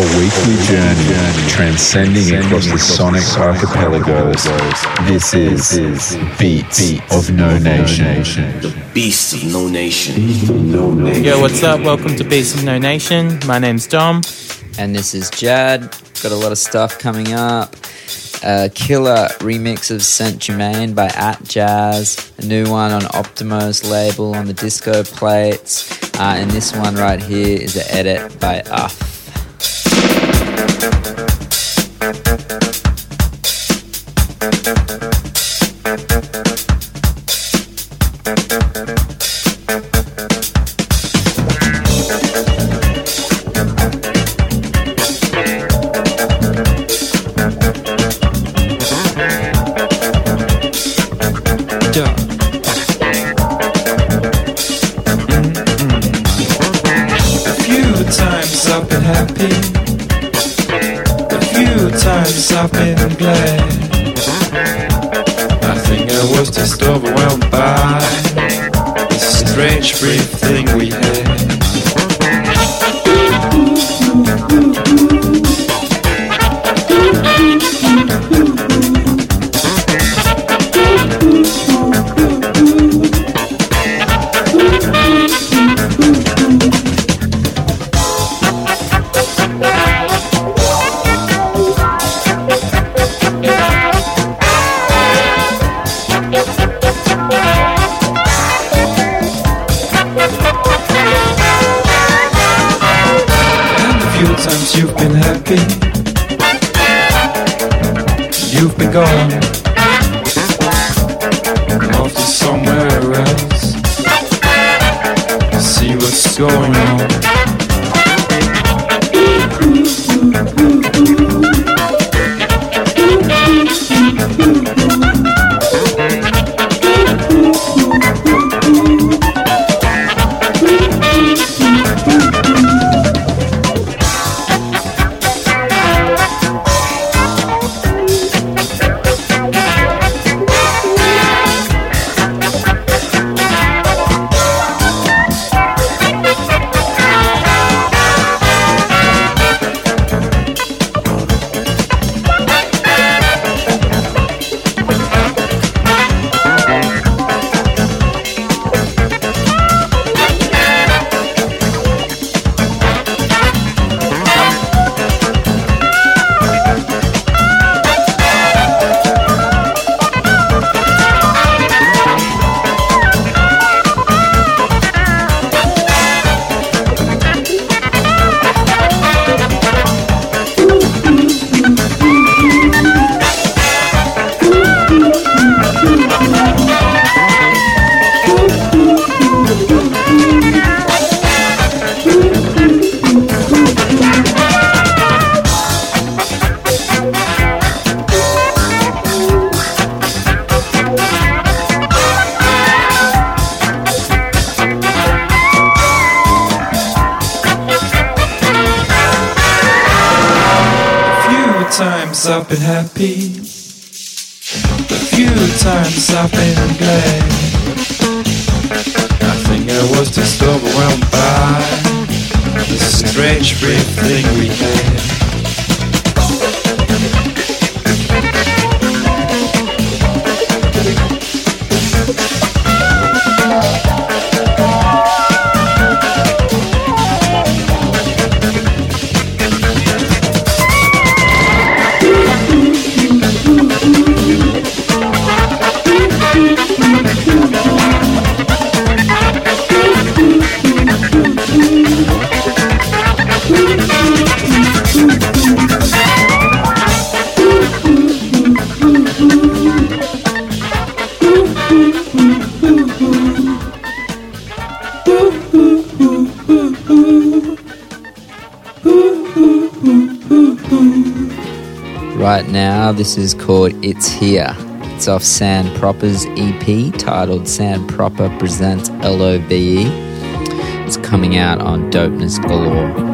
A weekly journey transcending across the sonic archipelagos. This is Beats of No Nation. The Beast of No Nation. Yo, what's up? Welcome to Beast of No Nation. My name's Dom. And this is Jad. Got a lot of stuff coming up. A killer remix of Saint Germain by At Jazz, A new one on Optimo's label on the disco plates. Uh, and this one right here is an edit by Uff. thank you this strange strange Right now, this is called It's Here. It's off Sand Proper's EP titled Sand Proper Presents LOVE. It's coming out on Dopeness Galore.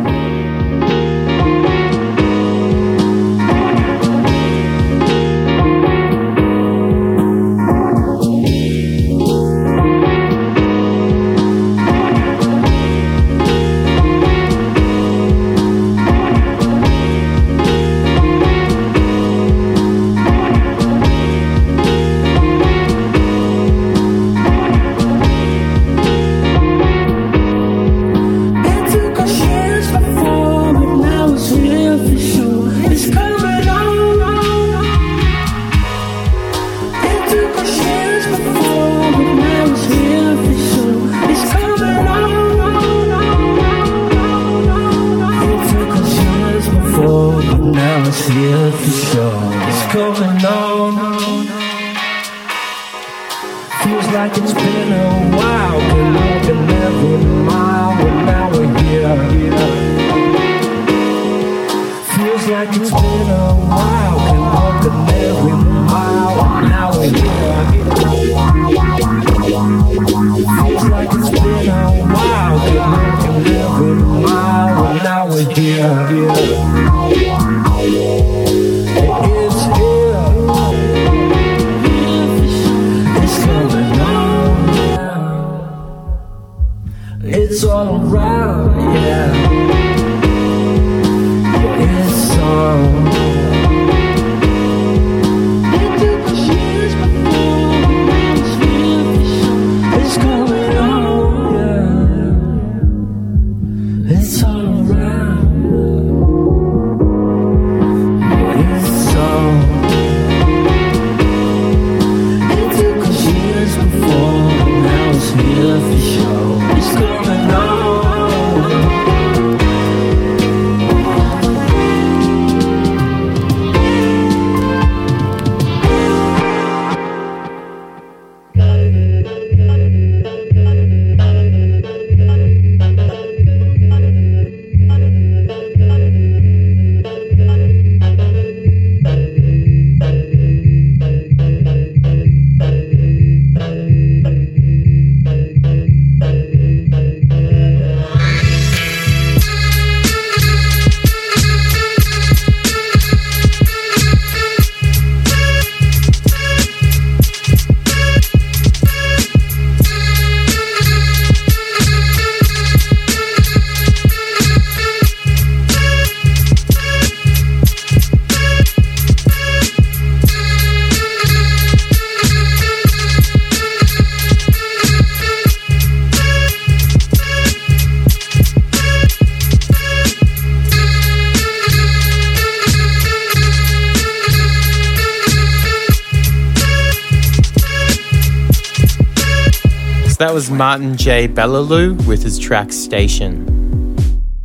Martin J. Bellaloo with his track Station.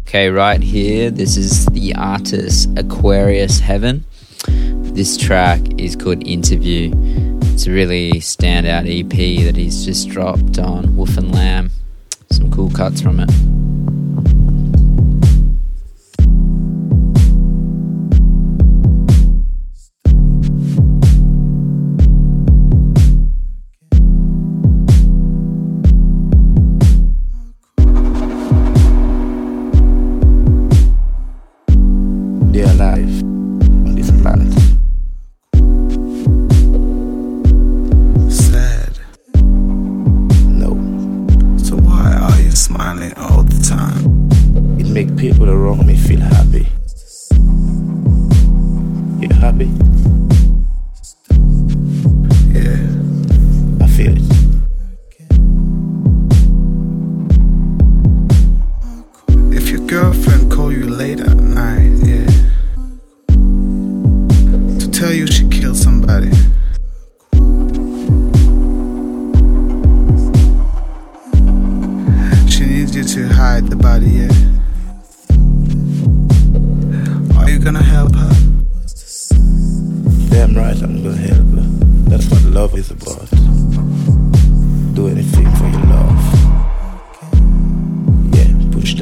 Okay, right here, this is the artist Aquarius Heaven. This track is called Interview. It's a really standout EP that he's just dropped on Wolf and Lamb. Some cool cuts from it.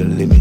the limit.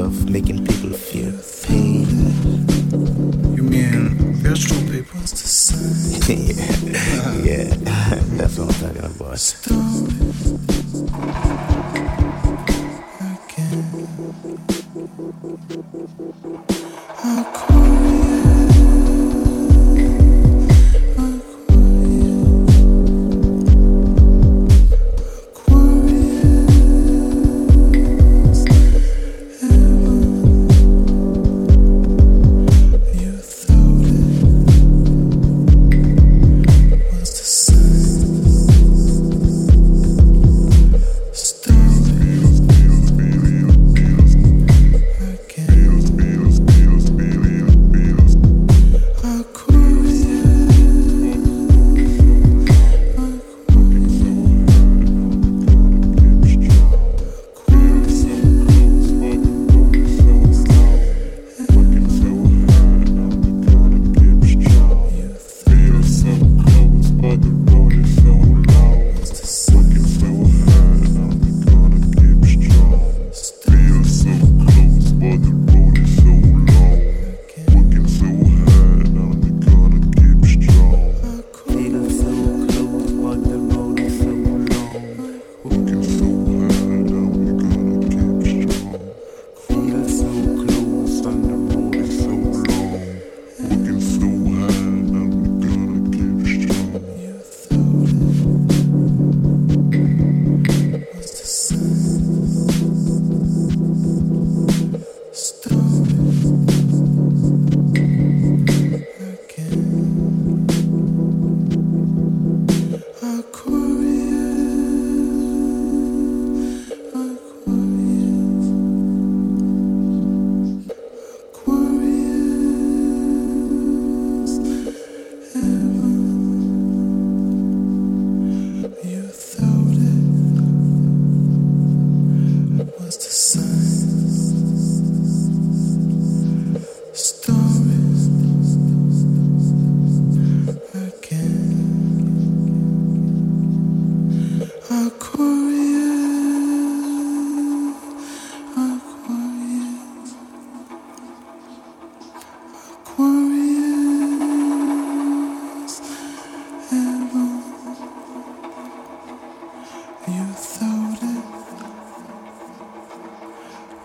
Love making people feel pain. You mean virtual people? yeah, yeah, that's what I'm talking about.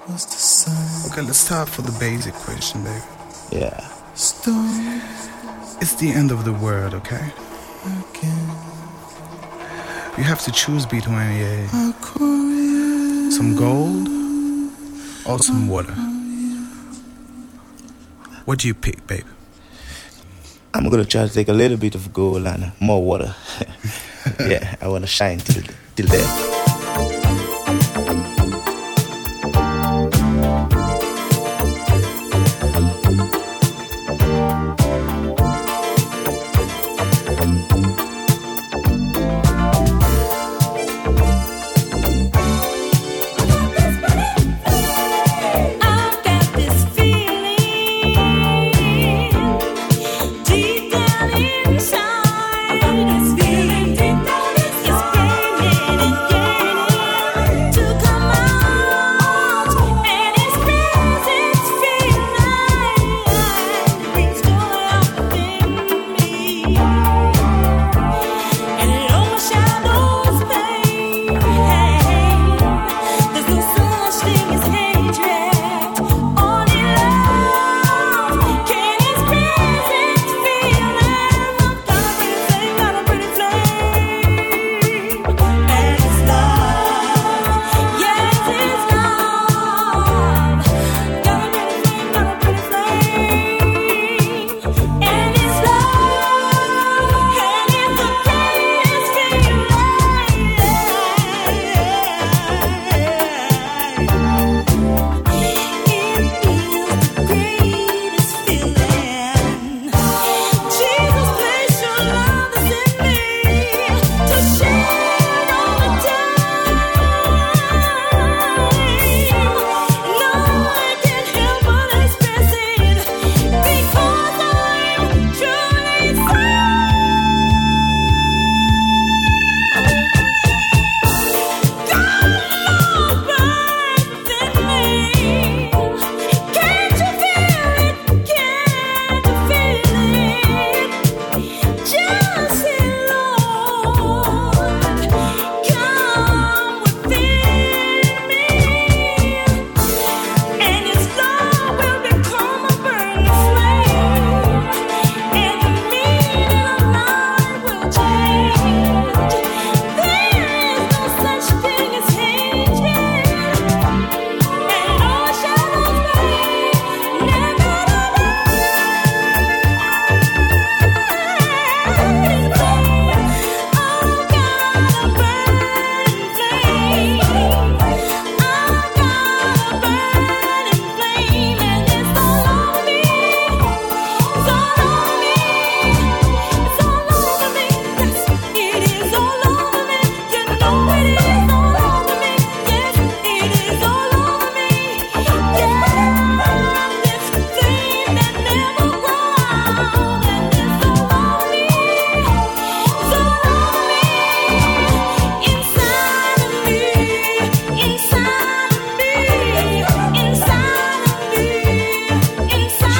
Okay, let's start for the basic question, baby. Yeah. It's the end of the world, okay? You have to choose between a, some gold or some water. What do you pick, babe? I'm gonna try to take a little bit of gold and more water. yeah, I wanna shine till till there.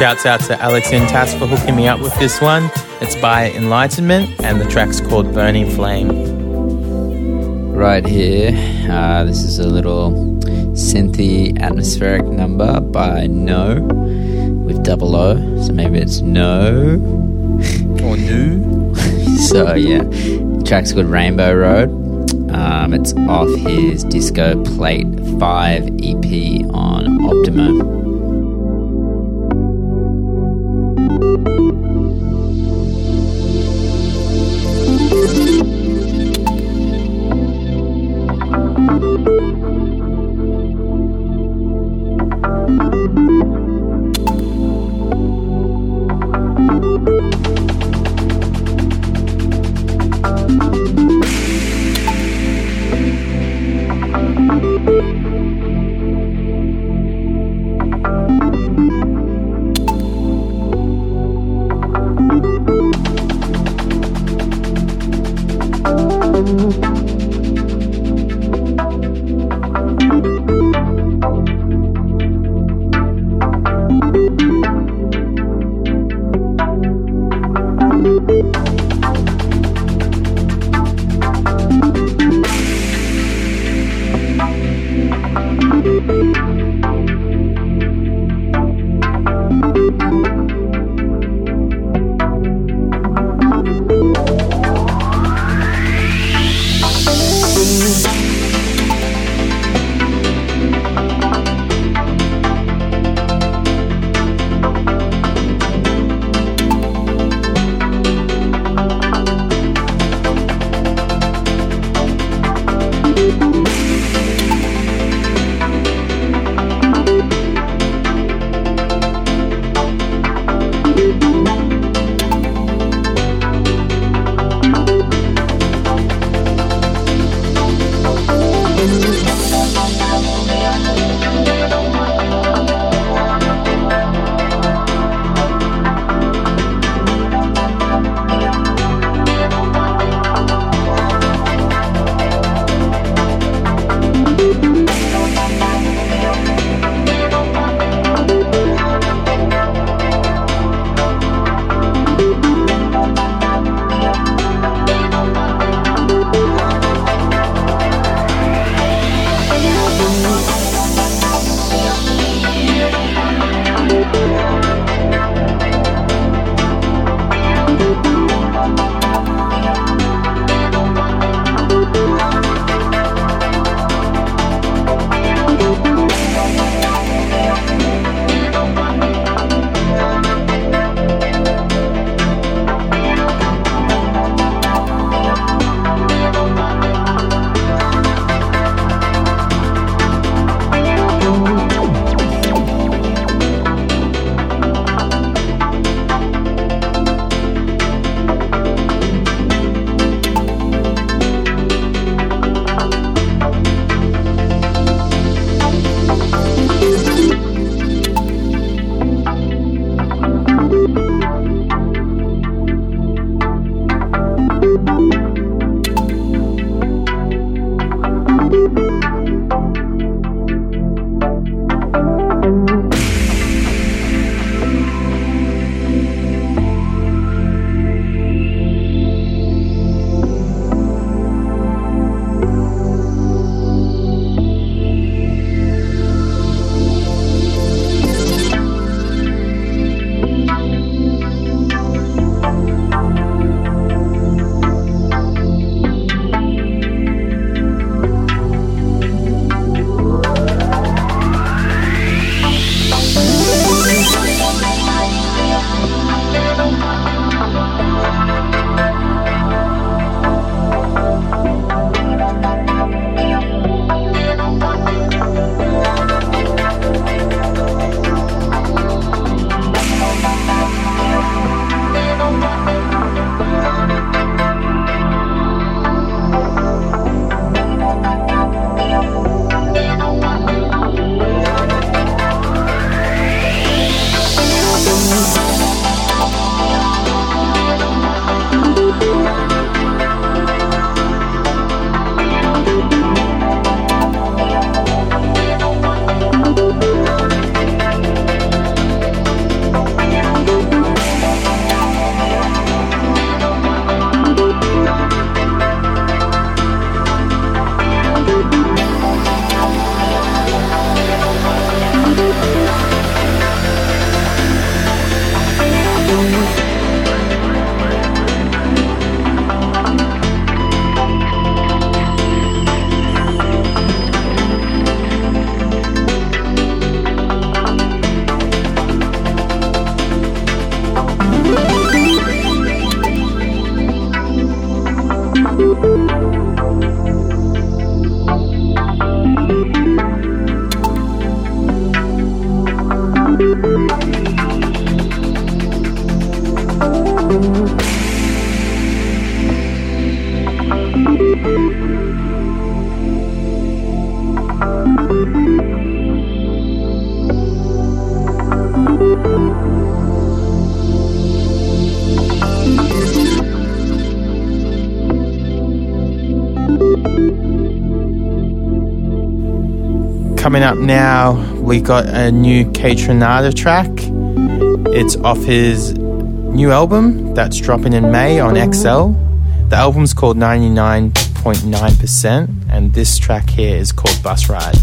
Shouts out to Alex Intas for hooking me up with this one. It's by Enlightenment, and the track's called Burning Flame. Right here, uh, this is a little synthy atmospheric number by No with double O. So maybe it's No. Or new. So yeah, the track's called Rainbow Road. Um, it's off his Disco Plate 5 EP on Optimo. Coming up now, we got a new Kaytranada track. It's off his new album that's dropping in May on mm-hmm. XL. The album's called 99.9%, and this track here is called Bus Ride.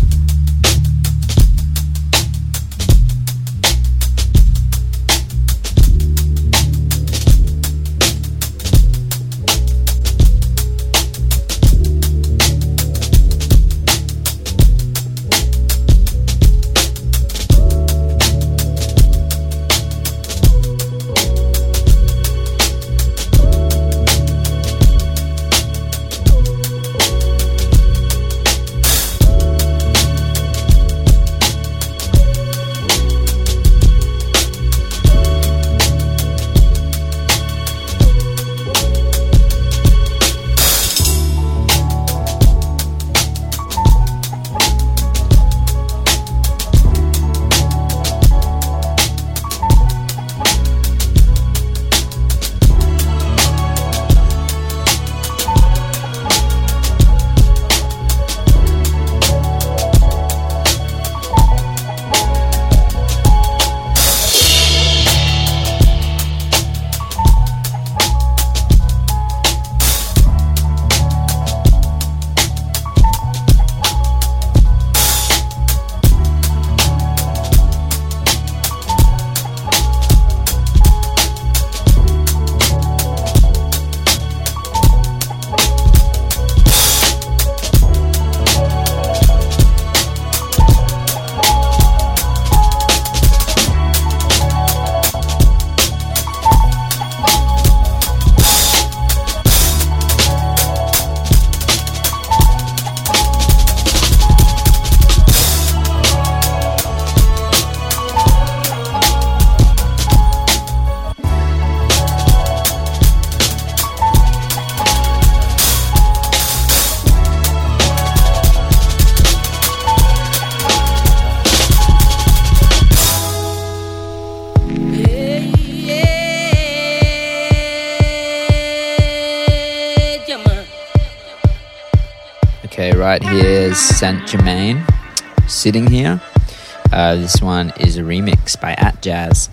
Okay, right here is Saint Germain sitting here. Uh, this one is a remix by At Jazz.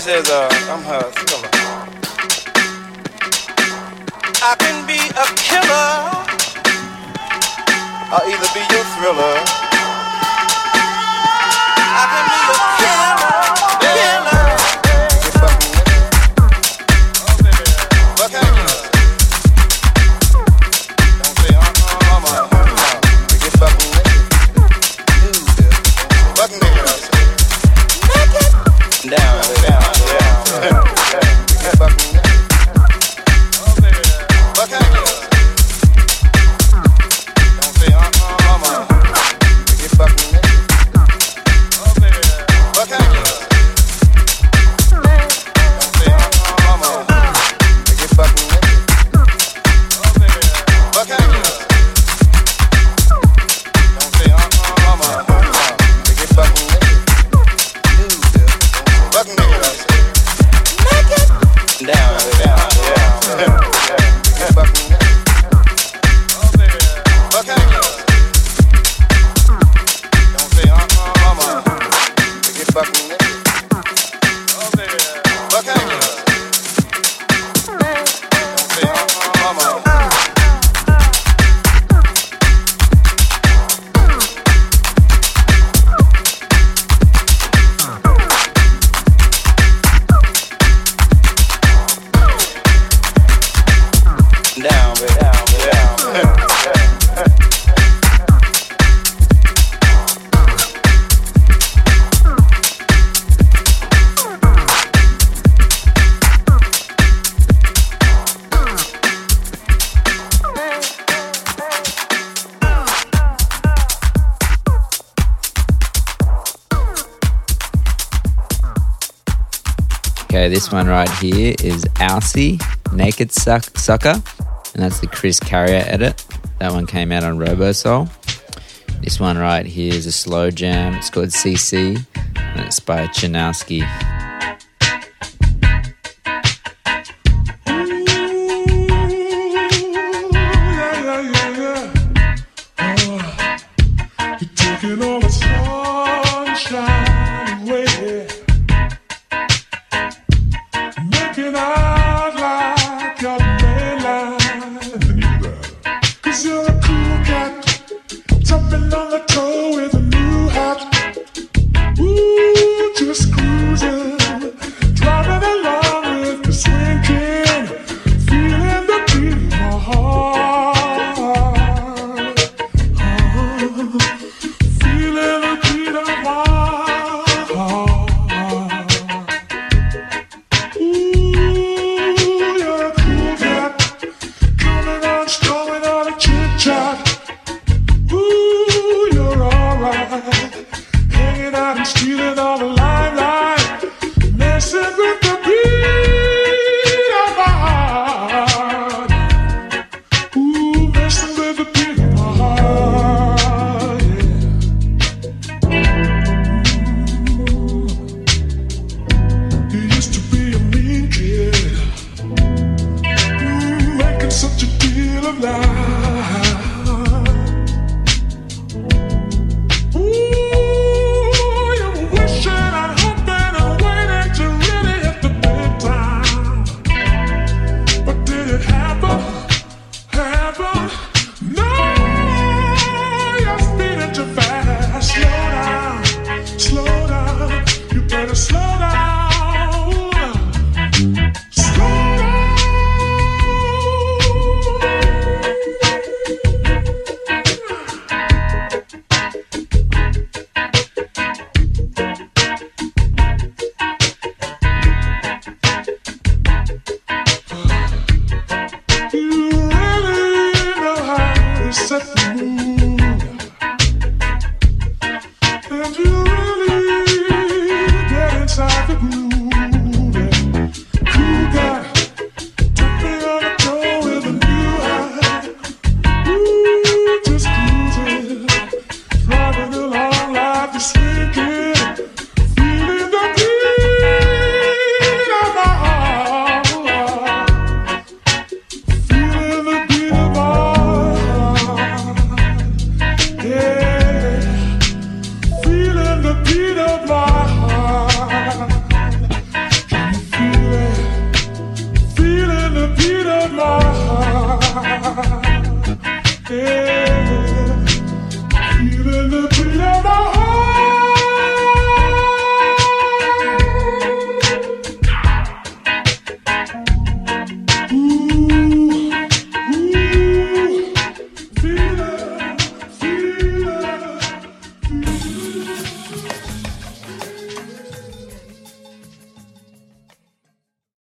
This is uh, I'm her killer. I can be a killer. I'll either be your thriller. This one right here is Ousey Naked Suck- Sucker, and that's the Chris Carrier edit. That one came out on RoboSoul. This one right here is a slow jam. It's called CC, and it's by Chernowski.